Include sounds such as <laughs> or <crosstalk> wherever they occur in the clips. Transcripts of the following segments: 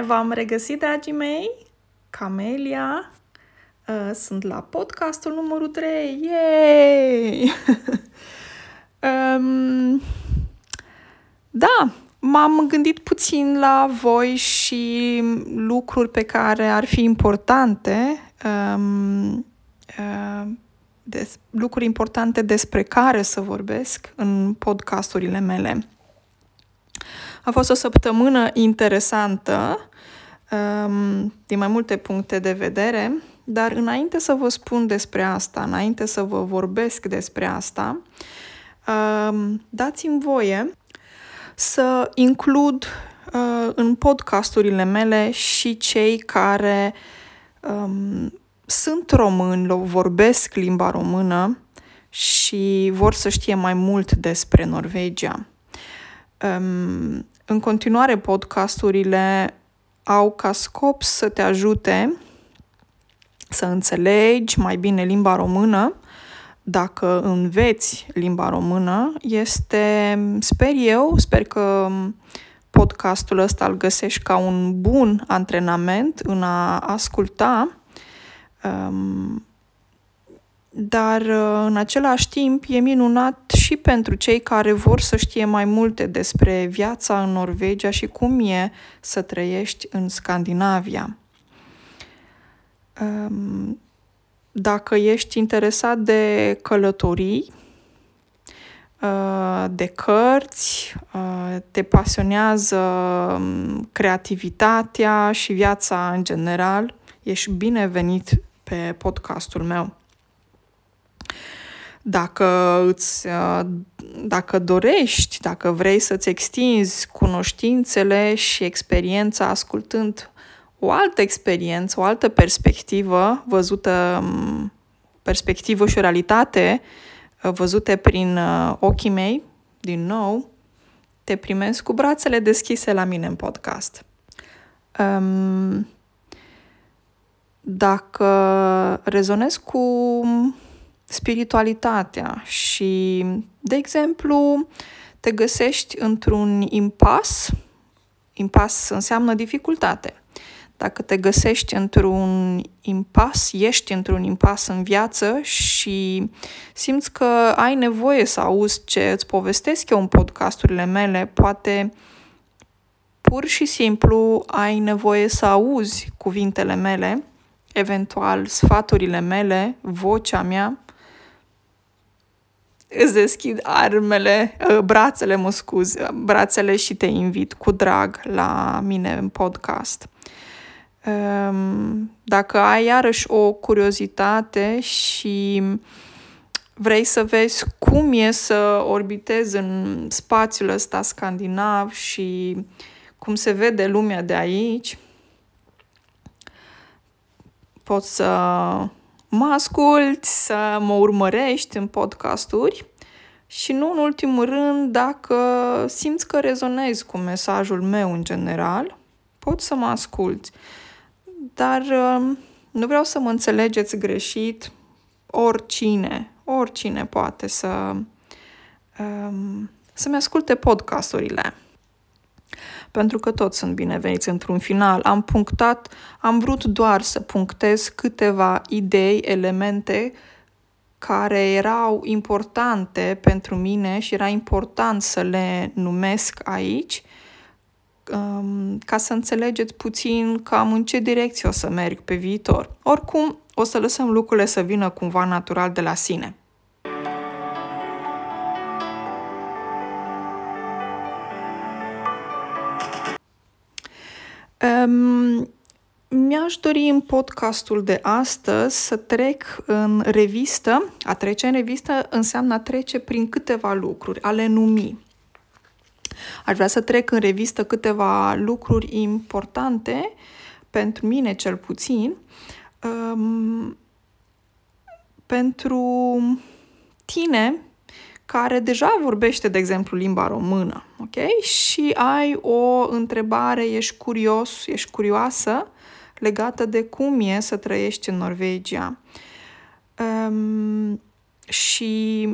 Bine v-am regăsit, dragii mei! Camelia. Uh, sunt la podcastul numărul 3. Yay! <laughs> um, da, m-am gândit puțin la voi și lucruri pe care ar fi importante, um, uh, des, lucruri importante despre care să vorbesc în podcasturile mele. A fost o săptămână interesantă um, din mai multe puncte de vedere, dar înainte să vă spun despre asta, înainte să vă vorbesc despre asta, um, dați-mi voie să includ uh, în podcasturile mele și cei care um, sunt români, vorbesc limba română și vor să știe mai mult despre Norvegia. Um, în continuare, podcasturile au ca scop să te ajute să înțelegi mai bine limba română. Dacă înveți limba română, este, sper eu, sper că podcastul ăsta îl găsești ca un bun antrenament în a asculta um, dar uh, în același timp e minunat și pentru cei care vor să știe mai multe despre viața în Norvegia și cum e să trăiești în Scandinavia. Um, dacă ești interesat de călătorii, uh, de cărți, uh, te pasionează um, creativitatea și viața în general, ești binevenit pe podcastul meu. Dacă, îți, uh, dacă dorești, dacă vrei să-ți extinzi cunoștințele și experiența ascultând o altă experiență, o altă perspectivă văzută, um, perspectivă și o realitate uh, văzute prin uh, ochii mei, din nou, te primesc cu brațele deschise la mine în podcast. Um, dacă rezonez cu spiritualitatea și, de exemplu, te găsești într-un impas, impas înseamnă dificultate. Dacă te găsești într-un impas, ești într-un impas în viață și simți că ai nevoie să auzi ce îți povestesc eu în podcasturile mele, poate pur și simplu ai nevoie să auzi cuvintele mele, eventual sfaturile mele, vocea mea, îți deschid armele, ă, brațele, mă scuz, brațele și te invit cu drag la mine în podcast. Dacă ai iarăși o curiozitate și vrei să vezi cum e să orbitezi în spațiul ăsta scandinav și cum se vede lumea de aici, poți să mă asculți, să mă urmărești în podcasturi și nu în ultimul rând, dacă simți că rezonezi cu mesajul meu în general, poți să mă asculți. Dar um, nu vreau să mă înțelegeți greșit, oricine, oricine poate să um, să-mi asculte podcasturile pentru că toți sunt bineveniți într-un final. Am punctat, am vrut doar să punctez câteva idei, elemente care erau importante pentru mine și era important să le numesc aici, um, ca să înțelegeți puțin cam în ce direcție o să merg pe viitor. Oricum, o să lăsăm lucrurile să vină cumva natural de la sine. Um, mi-aș dori în podcastul de astăzi să trec în revistă. A trece în revistă înseamnă a trece prin câteva lucruri, a le numi. Aș vrea să trec în revistă câteva lucruri importante, pentru mine cel puțin, um, pentru tine care deja vorbește, de exemplu, limba română, ok? Și ai o întrebare, ești curios, ești curioasă legată de cum e să trăiești în Norvegia. Um, și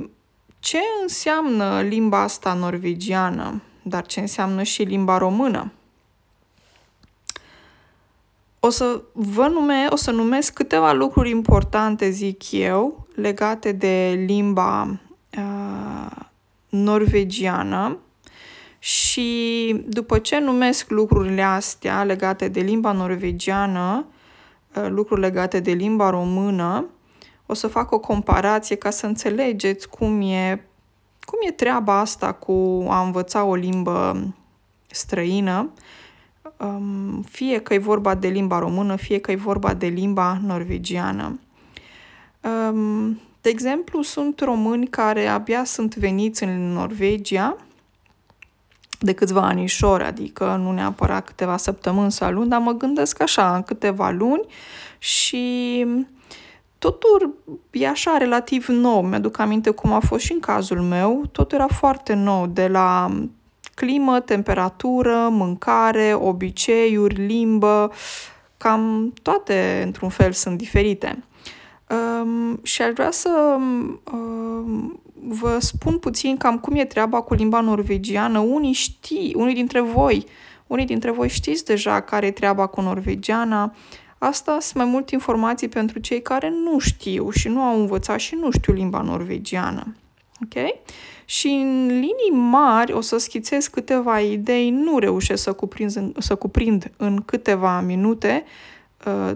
ce înseamnă limba asta norvegiană, dar ce înseamnă și limba română? o să vă nume, o să numesc câteva lucruri importante, zic eu, legate de limba uh, norvegiană și după ce numesc lucrurile astea legate de limba norvegiană, uh, lucruri legate de limba română, o să fac o comparație ca să înțelegeți cum e, cum e treaba asta cu a învăța o limbă străină, um, fie că e vorba de limba română, fie că e vorba de limba norvegiană. Um, de exemplu, sunt români care abia sunt veniți în Norvegia de câțiva anișori, adică nu neapărat câteva săptămâni sau luni, dar mă gândesc așa, în câteva luni și totul e așa relativ nou. Mi-aduc aminte cum a fost și în cazul meu. Totul era foarte nou, de la climă, temperatură, mâncare, obiceiuri, limbă, cam toate într-un fel sunt diferite. Um, și aș vrea să um, vă spun puțin cam cum e treaba cu limba norvegiană. Unii știi, unii dintre voi, unii dintre voi știți deja care e treaba cu norvegiana. Asta sunt mai multe informații pentru cei care nu știu și nu au învățat și nu știu limba norvegiană. Ok? Și în linii mari o să schițez câteva idei, nu reușesc să cuprind, să cuprind în câteva minute uh,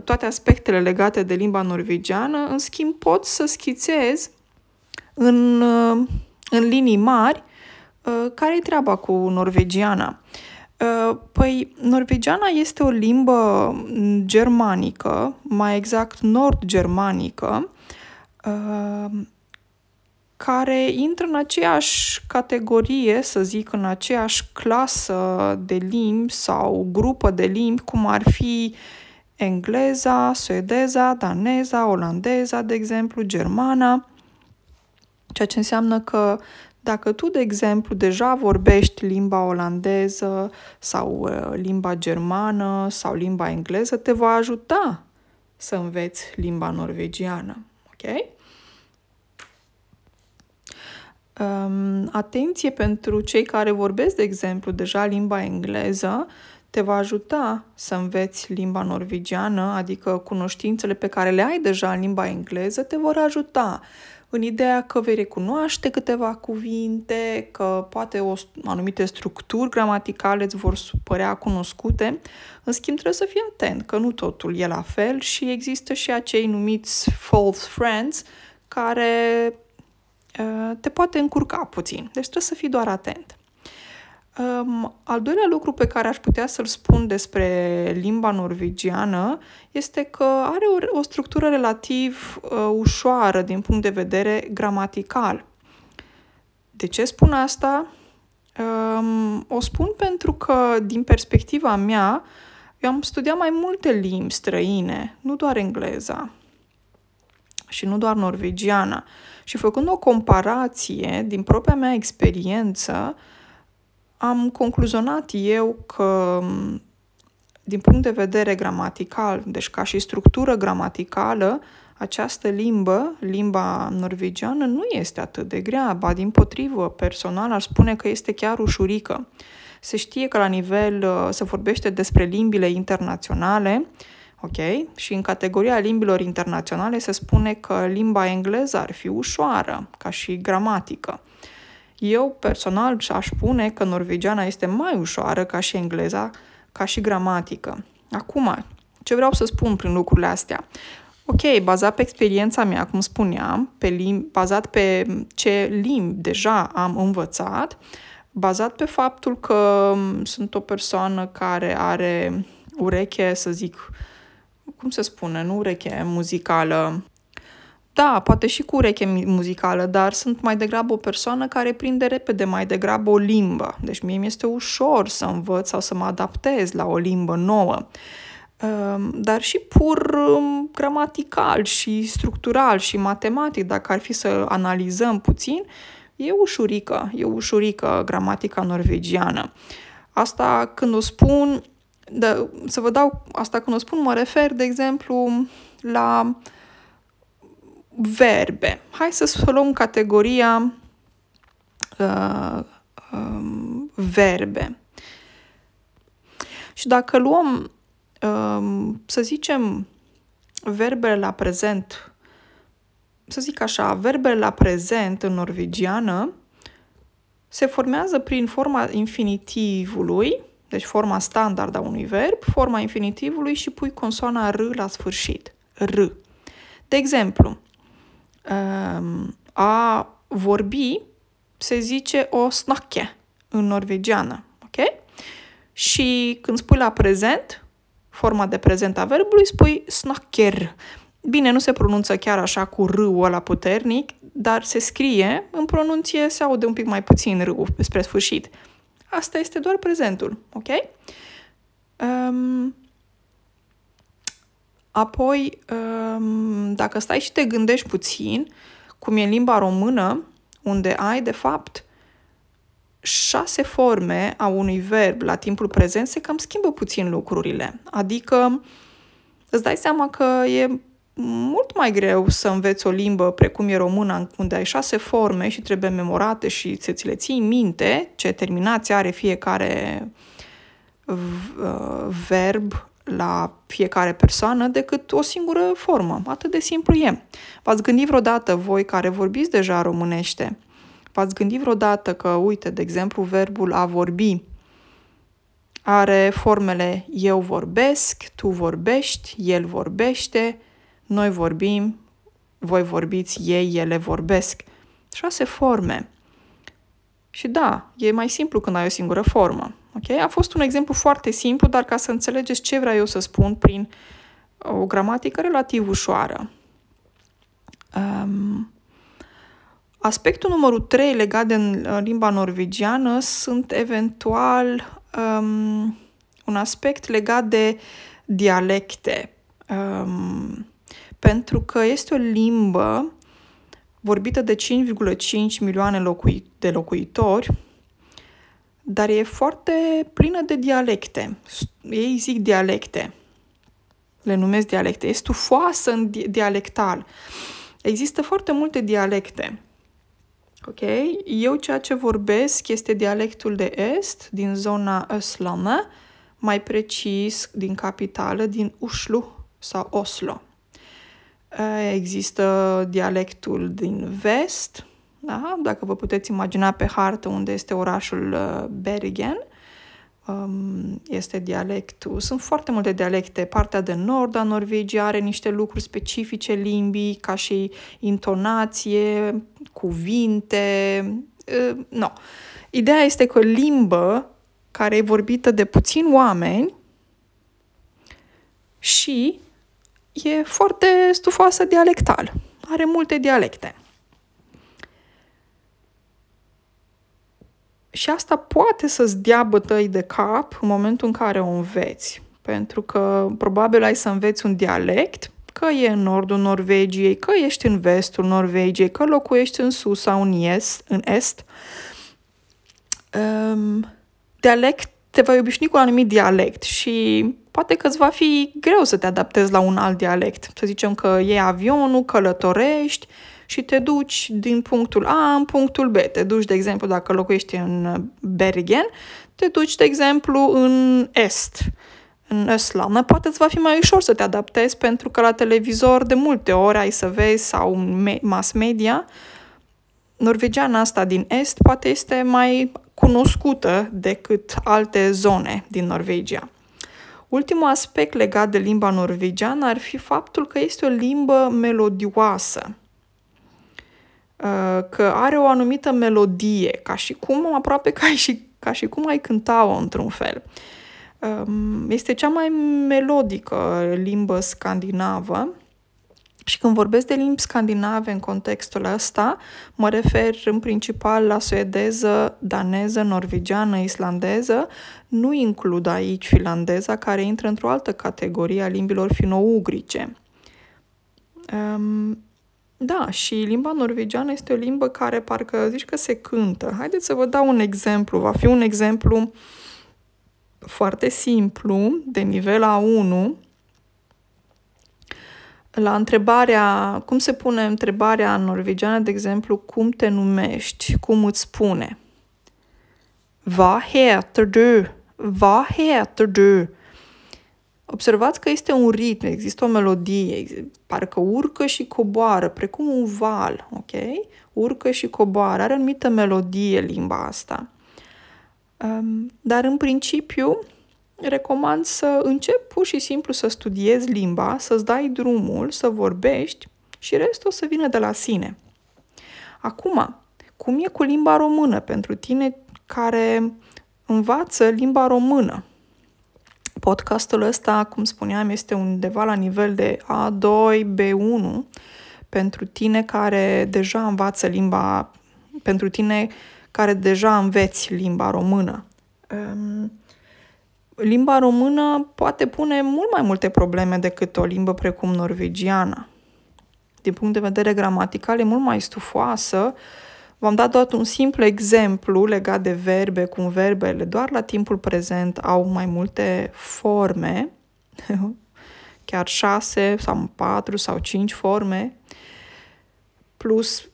toate aspectele legate de limba norvegiană, în schimb pot să schițez în, uh, în linii mari uh, care e treaba cu norvegiana. Păi, norvegiana este o limbă germanică, mai exact nord-germanică, care intră în aceeași categorie, să zic, în aceeași clasă de limbi sau grupă de limbi, cum ar fi engleza, suedeza, daneza, olandeza, de exemplu, germana, ceea ce înseamnă că dacă tu, de exemplu, deja vorbești limba olandeză sau uh, limba germană sau limba engleză, te va ajuta să înveți limba norvegiană. Ok? Um, atenție pentru cei care vorbesc, de exemplu, deja limba engleză, te va ajuta să înveți limba norvegiană, adică cunoștințele pe care le ai deja în limba engleză te vor ajuta în ideea că vei recunoaște câteva cuvinte, că poate o anumite structuri gramaticale îți vor părea cunoscute. În schimb, trebuie să fii atent că nu totul e la fel și există și acei numiți false friends care Uh, te poate încurca puțin. Deci trebuie să fii doar atent. Um, al doilea lucru pe care aș putea să-l spun despre limba norvegiană este că are o, o structură relativ uh, ușoară din punct de vedere gramatical. De ce spun asta? Um, o spun pentru că, din perspectiva mea, eu am studiat mai multe limbi străine, nu doar engleza și nu doar norvegiana. Și făcând o comparație din propria mea experiență, am concluzionat eu că din punct de vedere gramatical, deci ca și structură gramaticală, această limbă, limba norvegiană, nu este atât de grea, ba din potrivă, personal ar spune că este chiar ușurică. Se știe că la nivel uh, se vorbește despre limbile internaționale, Ok? Și în categoria limbilor internaționale se spune că limba engleză ar fi ușoară, ca și gramatică. Eu personal aș spune că norvegiana este mai ușoară ca și engleza, ca și gramatică. Acum, ce vreau să spun prin lucrurile astea? Ok, bazat pe experiența mea, cum spuneam, pe lim- bazat pe ce limbi deja am învățat, bazat pe faptul că sunt o persoană care are ureche, să zic, cum se spune, nu ureche muzicală. Da, poate și cu ureche muzicală, dar sunt mai degrabă o persoană care prinde repede mai degrabă o limbă. Deci mie mi-este ușor să învăț sau să mă adaptez la o limbă nouă. Ehm, dar și pur um, gramatical și structural și matematic, dacă ar fi să analizăm puțin, e ușurică, e ușurică gramatica norvegiană. Asta când o spun, da, să vă dau asta când o spun, mă refer, de exemplu, la verbe. Hai să luăm categoria uh, uh, verbe. Și dacă luăm um, să zicem, verbele la prezent, să zic așa, verbele la prezent în norvegiană se formează prin forma infinitivului, deci forma standard a unui verb, forma infinitivului și pui consoana R la sfârșit. R. De exemplu, um, a vorbi se zice o snakke în norvegiană, ok? Și când spui la prezent, forma de prezent a verbului, spui snakker. Bine, nu se pronunță chiar așa cu r-ul ăla puternic, dar se scrie, în pronunție se aude un pic mai puțin r spre sfârșit. Asta este doar prezentul, ok? Um, apoi, um, dacă stai și te gândești puțin, cum e în limba română, unde ai, de fapt, șase forme a unui verb la timpul prezent, se cam schimbă puțin lucrurile. Adică îți dai seama că e mult mai greu să înveți o limbă precum e româna, unde ai șase forme și trebuie memorate și să ți le ții minte ce terminație are fiecare uh, verb la fiecare persoană decât o singură formă. Atât de simplu e. V-ați gândit vreodată voi care vorbiți deja românește, v-ați gândit vreodată că, uite, de exemplu, verbul a vorbi are formele eu vorbesc, tu vorbești, el vorbește, noi vorbim, voi vorbiți, ei, ele vorbesc. Șase forme. Și da, e mai simplu când ai o singură formă. Okay? A fost un exemplu foarte simplu, dar ca să înțelegeți ce vreau eu să spun prin o gramatică relativ ușoară. Um, aspectul numărul 3 legat de limba norvegiană sunt eventual um, un aspect legat de dialecte. Um, pentru că este o limbă vorbită de 5,5 milioane locui- de locuitori, dar e foarte plină de dialecte. Ei zic dialecte. Le numesc dialecte. E stufoasă în dialectal. Există foarte multe dialecte. Ok? Eu ceea ce vorbesc este dialectul de est, din zona Östlande, mai precis din capitală, din Oslo sau Oslo. Există dialectul din vest, da? dacă vă puteți imagina pe hartă unde este orașul uh, Bergen, um, este dialectul. Sunt foarte multe dialecte. Partea de nord a Norvegiei are niște lucruri specifice limbii, ca și intonație, cuvinte. Uh, no. Ideea este că limbă care e vorbită de puțini oameni și e foarte stufoasă dialectal. Are multe dialecte. Și asta poate să-ți dea bătăi de cap în momentul în care o înveți. Pentru că probabil ai să înveți un dialect, că e în nordul Norvegiei, că ești în vestul Norvegiei, că locuiești în sus sau în est. În est. Um, dialect, te vei obișnui cu un anumit dialect și poate că îți va fi greu să te adaptezi la un alt dialect. Să zicem că iei avionul, călătorești și te duci din punctul A în punctul B. Te duci, de exemplu, dacă locuiești în Bergen, te duci, de exemplu, în Est, în Östland. Poate îți va fi mai ușor să te adaptezi pentru că la televizor de multe ori ai să vezi sau mass media norvegiana asta din Est poate este mai cunoscută decât alte zone din Norvegia. Ultimul aspect legat de limba norvegiană ar fi faptul că este o limbă melodioasă, uh, că are o anumită melodie, ca și cum, aproape ca și, ca și cum ai cânta-o într-un fel. Um, este cea mai melodică limbă scandinavă și când vorbesc de limbi scandinave în contextul ăsta, mă refer în principal la suedeză, daneză, norvegiană, islandeză. Nu includ aici finlandeza, care intră într-o altă categorie a limbilor fino-ugrice. Um, da, și limba norvegiană este o limbă care parcă zici că se cântă. Haideți să vă dau un exemplu. Va fi un exemplu foarte simplu, de nivel A1, la întrebarea, cum se pune întrebarea în norvegiană, de exemplu, cum te numești, cum îți spune? Va heter du? Va heter du? Observați că este un ritm, există o melodie, parcă urcă și coboară, precum un val, ok? Urcă și coboară, are anumită melodie limba asta. Um, dar în principiu, recomand să începi pur și simplu să studiezi limba, să-ți dai drumul, să vorbești și restul o să vină de la sine. Acum, cum e cu limba română pentru tine care învață limba română? Podcastul ăsta, cum spuneam, este undeva la nivel de A2, B1 pentru tine care deja învață limba, pentru tine care deja înveți limba română. Um, limba română poate pune mult mai multe probleme decât o limbă precum norvegiana. Din punct de vedere gramatical e mult mai stufoasă. V-am dat doar un simplu exemplu legat de verbe, cum verbele doar la timpul prezent au mai multe forme, <laughs> chiar șase sau patru sau cinci forme, plus,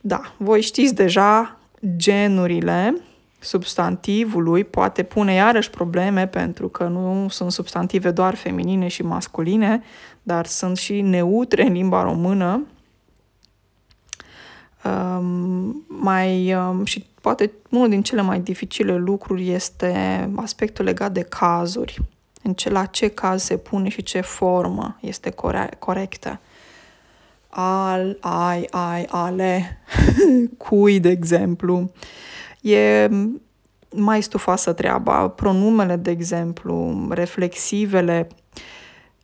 da, voi știți deja genurile substantivului poate pune iarăși probleme pentru că nu sunt substantive doar feminine și masculine, dar sunt și neutre în limba română. Um, mai, um, și poate unul din cele mai dificile lucruri este aspectul legat de cazuri. În ce, la ce caz se pune și ce formă este core- corectă. Al, ai, ai, ale, <laughs> cui, de exemplu. E mai stufoasă treaba. Pronumele, de exemplu, reflexivele,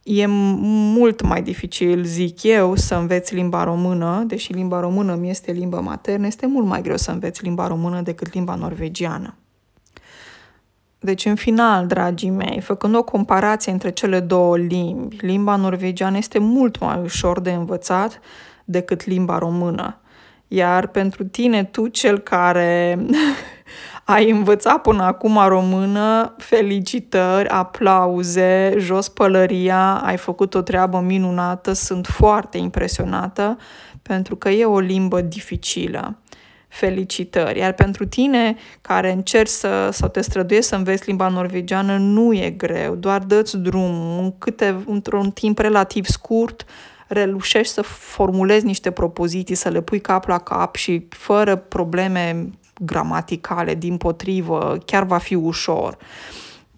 e mult mai dificil, zic eu, să înveți limba română, deși limba română mi este limba maternă, este mult mai greu să înveți limba română decât limba norvegiană. Deci, în final, dragii mei, făcând o comparație între cele două limbi, limba norvegiană este mult mai ușor de învățat decât limba română. Iar pentru tine, tu cel care <laughs> ai învățat până acum română, felicitări, aplauze, jos pălăria, ai făcut o treabă minunată, sunt foarte impresionată pentru că e o limbă dificilă. Felicitări! Iar pentru tine care încerci să, sau te străduiești să înveți limba norvegiană, nu e greu, doar dă-ți drum, câte, într-un timp relativ scurt, relușești să formulezi niște propoziții, să le pui cap la cap și fără probleme gramaticale, din potrivă, chiar va fi ușor.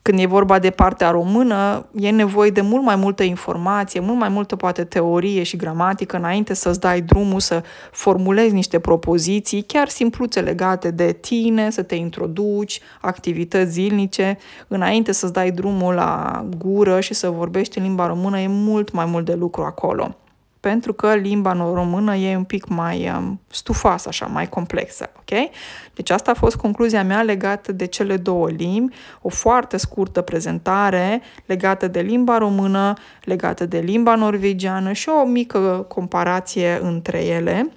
Când e vorba de partea română, e nevoie de mult mai multă informație, mult mai multă poate teorie și gramatică înainte să-ți dai drumul să formulezi niște propoziții, chiar simpluțe legate de tine, să te introduci, activități zilnice, înainte să-ți dai drumul la gură și să vorbești în limba română, e mult mai mult de lucru acolo pentru că limba română e un pic mai um, stufoasă, așa, mai complexă, ok? Deci asta a fost concluzia mea legată de cele două limbi, o foarte scurtă prezentare legată de limba română, legată de limba norvegiană și o mică comparație între ele.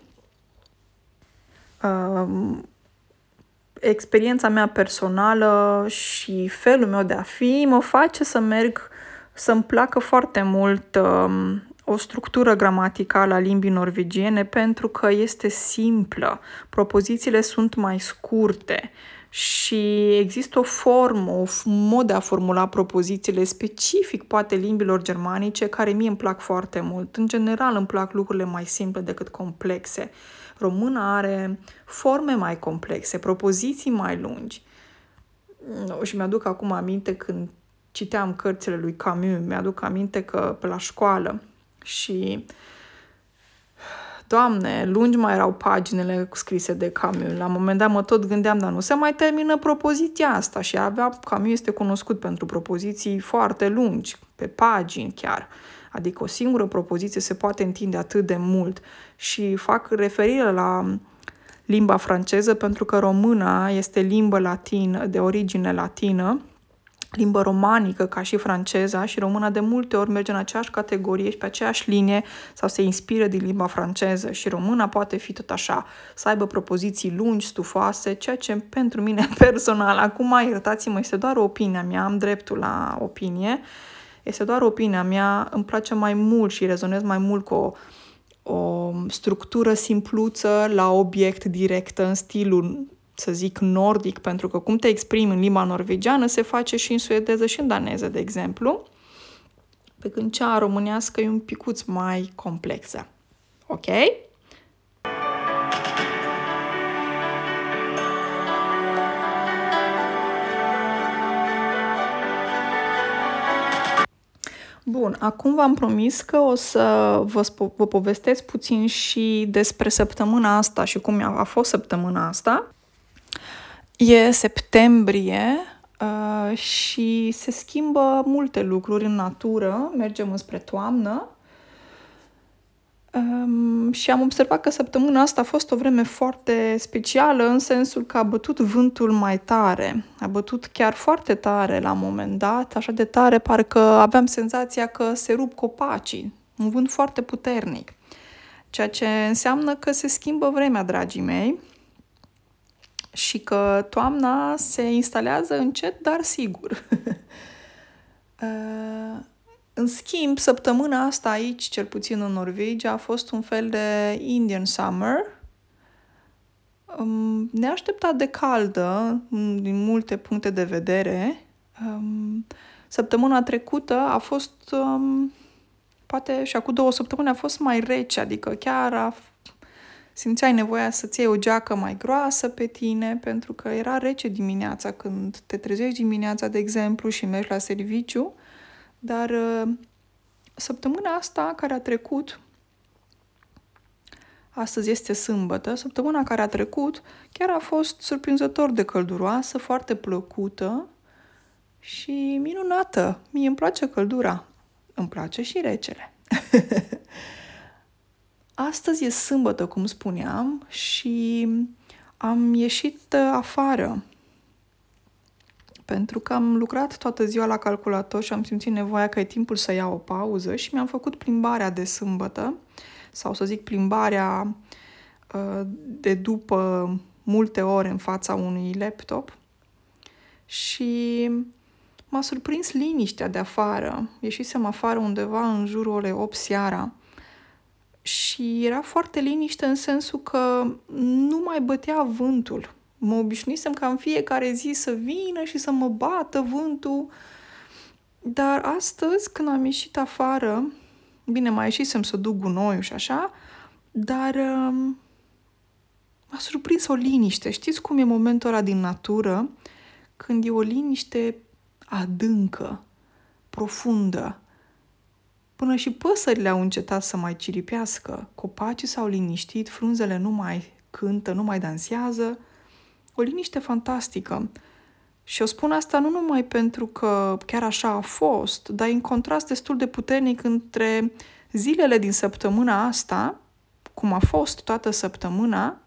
Um, experiența mea personală și felul meu de a fi mă face să merg, să-mi placă foarte mult um, o structură gramaticală a limbii norvegiene pentru că este simplă. Propozițiile sunt mai scurte și există o formă, un mod de a formula propozițiile specific poate limbilor germanice care mie îmi plac foarte mult. În general îmi plac lucrurile mai simple decât complexe. Româna are forme mai complexe, propoziții mai lungi. Și mi-aduc acum aminte când citeam cărțile lui Camus, mi-aduc aminte că pe la școală și Doamne, lungi mai erau paginile scrise de Camus. La un moment dat mă tot gândeam, dar nu se mai termină propoziția asta și avea, Camus este cunoscut pentru propoziții foarte lungi, pe pagini chiar. Adică o singură propoziție se poate întinde atât de mult și fac referire la limba franceză pentru că româna este limbă latină, de origine latină limbă romanică ca și franceza și româna de multe ori merge în aceeași categorie și pe aceeași linie sau se inspiră din limba franceză și româna poate fi tot așa, să aibă propoziții lungi, stufoase, ceea ce pentru mine <laughs> personal, acum iertați-mă, este doar opinia mea, am dreptul la opinie, este doar opinia mea, îmi place mai mult și rezonez mai mult cu o, o structură simpluță la obiect directă în stilul să zic, nordic, pentru că cum te exprimi în limba norvegiană se face și în suedeză și în daneză, de exemplu. pe când cea românească e un picuț mai complexă. Ok? Bun, acum v-am promis că o să vă, vă povestesc puțin și despre săptămâna asta și cum a fost săptămâna asta. E septembrie uh, și se schimbă multe lucruri în natură, mergem înspre toamnă Um, și am observat că săptămâna asta a fost o vreme foarte specială în sensul că a bătut vântul mai tare. A bătut chiar foarte tare la un moment dat, așa de tare parcă aveam senzația că se rup copacii. Un vânt foarte puternic. Ceea ce înseamnă că se schimbă vremea, dragii mei, și că toamna se instalează încet, dar sigur. <laughs> uh, în schimb, săptămâna asta aici, cel puțin în Norvegia, a fost un fel de Indian Summer. Neașteptat de caldă, din multe puncte de vedere. Săptămâna trecută a fost, poate și acum două săptămâni a fost mai rece, adică chiar a, simțeai nevoia să-ți iei o geacă mai groasă pe tine, pentru că era rece dimineața când te trezești dimineața, de exemplu, și mergi la serviciu dar uh, săptămâna asta care a trecut, astăzi este sâmbătă, săptămâna care a trecut chiar a fost surprinzător de călduroasă, foarte plăcută și minunată. Mie îmi place căldura, îmi place și recele. <laughs> Astăzi e sâmbătă, cum spuneam, și am ieșit uh, afară. Pentru că am lucrat toată ziua la calculator și am simțit nevoia că e timpul să iau o pauză și mi-am făcut plimbarea de sâmbătă, sau să zic plimbarea uh, de după multe ore în fața unui laptop. Și m-a surprins liniștea de afară. Ieșisem afară undeva în jurul orei 8 seara și era foarte liniște în sensul că nu mai bătea vântul mă obișnuisem ca în fiecare zi să vină și să mă bată vântul. Dar astăzi, când am ieșit afară, bine, mai ieșisem să duc gunoiul și așa, dar um, m-a surprins o liniște. Știți cum e momentul ăla din natură când e o liniște adâncă, profundă, Până și păsările au încetat să mai ciripească, copacii s-au liniștit, frunzele nu mai cântă, nu mai dansează, o liniște fantastică. Și o spun asta nu numai pentru că chiar așa a fost, dar în contrast destul de puternic între zilele din săptămâna asta, cum a fost toată săptămâna,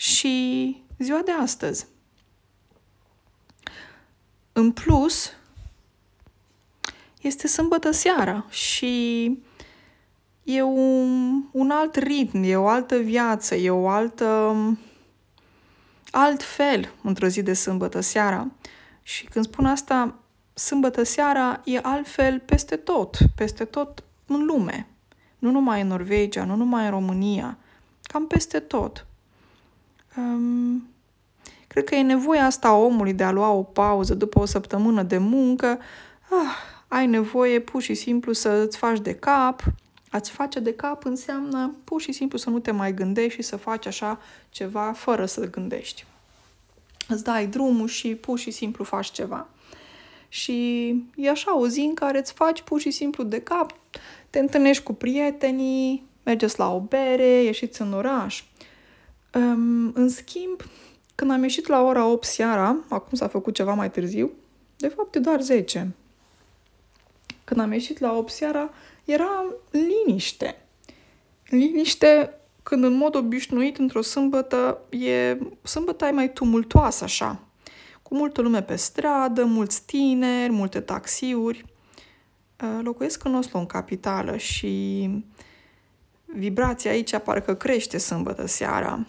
și ziua de astăzi. În plus, este sâmbătă seara și e un, un alt ritm, e o altă viață, e o altă altfel într-o zi de sâmbătă seara. Și când spun asta, sâmbătă seara e altfel peste tot, peste tot în lume. Nu numai în Norvegia, nu numai în România, cam peste tot. Um, cred că e nevoia asta a omului de a lua o pauză după o săptămână de muncă. Ah, ai nevoie pur și simplu să îți faci de cap, Ați face de cap înseamnă pur și simplu să nu te mai gândești și să faci așa ceva fără să gândești. Îți dai drumul și pur și simplu faci ceva. Și e așa o zi în care îți faci pur și simplu de cap, te întâlnești cu prietenii, mergeți la o bere, ieșiți în oraș. În schimb, când am ieșit la ora 8 seara, acum s-a făcut ceva mai târziu, de fapt e doar 10. Când am ieșit la 8 seara, era liniște. Liniște când în mod obișnuit într-o sâmbătă e sâmbătă e mai tumultoasă așa, cu multă lume pe stradă, mulți tineri, multe taxiuri. Uh, locuiesc în Oslo, în capitală, și vibrația aici parcă crește sâmbătă seara.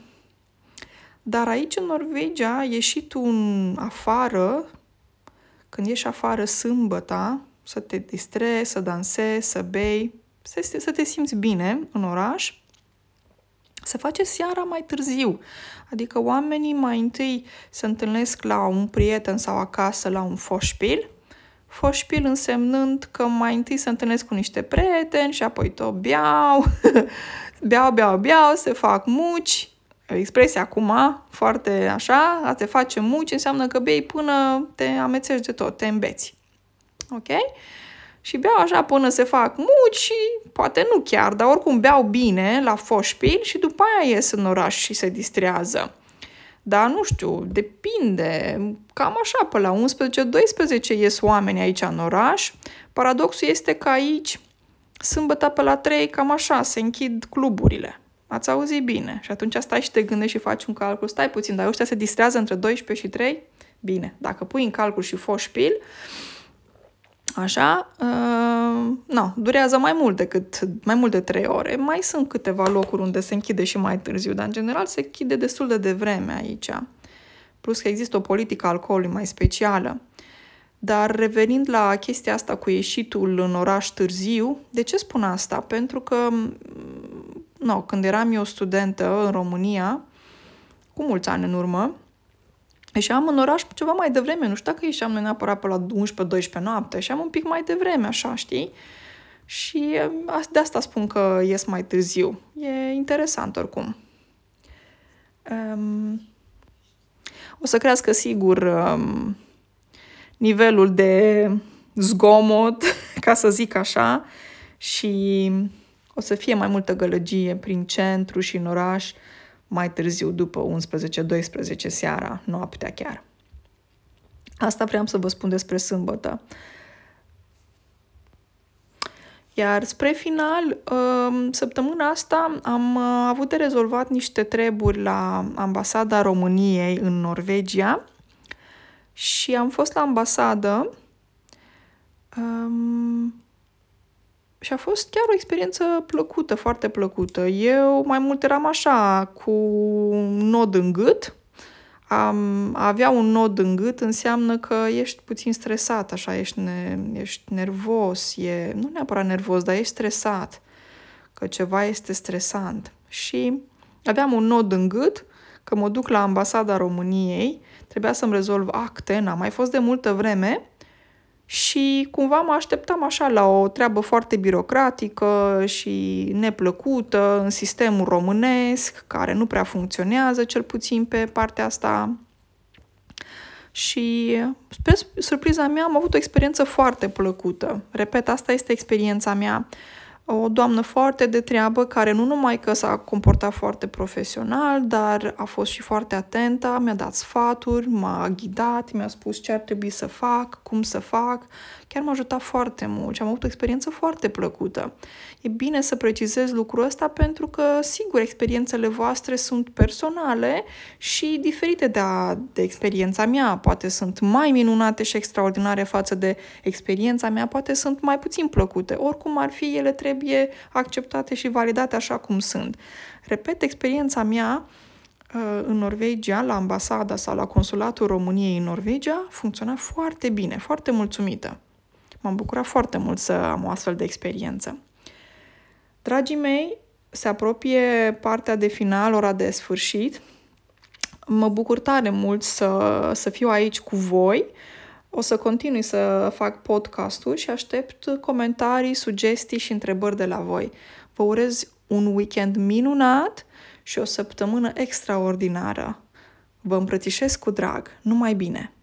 Dar aici, în Norvegia, ieșit un afară, când ieși afară sâmbăta, să te distrezi, să dansezi, să bei, să, să te simți bine în oraș, se face seara mai târziu. Adică oamenii mai întâi se întâlnesc la un prieten sau acasă la un foșpil, Foșpil însemnând că mai întâi se întâlnesc cu niște prieteni și apoi tot beau, <laughs> beau, beau, beau, se fac muci. Expresia acum, foarte așa, a te face muci înseamnă că bei până te amețești de tot, te îmbeți. Ok? Și beau așa până se fac muci și poate nu chiar, dar oricum beau bine la foșpil și după aia ies în oraș și se distrează. Dar nu știu, depinde. Cam așa, pe la 11-12 ies oameni aici în oraș. Paradoxul este că aici, sâmbătă pe la 3, cam așa, se închid cluburile. Ați auzit bine. Și atunci stai și te gândești și faci un calcul. Stai puțin, dar ăștia se distrează între 12 și 3? Bine. Dacă pui în calcul și foșpil, Așa, uh, no, durează mai mult decât mai mult de 3 ore. Mai sunt câteva locuri unde se închide și mai târziu, dar în general se închide destul de devreme aici. Plus că există o politică alcoolului mai specială. Dar revenind la chestia asta cu ieșitul în oraș târziu, de ce spun asta? Pentru că, no, când eram eu studentă în România, cu mulți ani în urmă, Ieșeam în oraș ceva mai devreme, nu știu dacă ieșeam noi neapărat pe la 11-12 noapte, ieșeam un pic mai devreme, așa, știi? Și de asta spun că ies mai târziu. E interesant oricum. Um, o să crească sigur um, nivelul de zgomot, <laughs> ca să zic așa, și o să fie mai multă gălăgie prin centru și în oraș mai târziu, după 11-12 seara, noaptea chiar. Asta vreau să vă spun despre sâmbătă. Iar spre final, um, săptămâna asta am uh, avut de rezolvat niște treburi la ambasada României în Norvegia și am fost la ambasadă um, și a fost chiar o experiență plăcută, foarte plăcută. Eu mai mult eram așa, cu un nod în gât. Am, avea un nod în gât înseamnă că ești puțin stresat, așa, ești, ne, ești nervos, e, nu neapărat nervos, dar ești stresat, că ceva este stresant. Și aveam un nod în gât, că mă duc la ambasada României, trebuia să-mi rezolv acte, n-am mai fost de multă vreme, și cumva mă așteptam așa la o treabă foarte birocratică și neplăcută în sistemul românesc, care nu prea funcționează, cel puțin pe partea asta. Și, spre surpriza mea, am avut o experiență foarte plăcută. Repet, asta este experiența mea o doamnă foarte de treabă care nu numai că s-a comportat foarte profesional, dar a fost și foarte atentă, mi-a dat sfaturi, m-a ghidat, mi-a spus ce ar trebui să fac, cum să fac. Chiar m-a ajutat foarte mult și am avut o experiență foarte plăcută. E bine să precizez lucrul ăsta pentru că, sigur, experiențele voastre sunt personale și diferite de, a, de experiența mea. Poate sunt mai minunate și extraordinare față de experiența mea, poate sunt mai puțin plăcute. Oricum ar fi, ele trebuie acceptate și validate așa cum sunt. Repet, experiența mea uh, în Norvegia, la ambasada sau la consulatul României în Norvegia, funcționa foarte bine, foarte mulțumită. M-am bucurat foarte mult să am o astfel de experiență. Dragii mei, se apropie partea de final, ora de sfârșit. Mă bucur tare mult să, să fiu aici cu voi. O să continui să fac podcasturi și aștept comentarii, sugestii și întrebări de la voi. Vă urez un weekend minunat și o săptămână extraordinară. Vă îmbrățișez cu drag. Numai bine!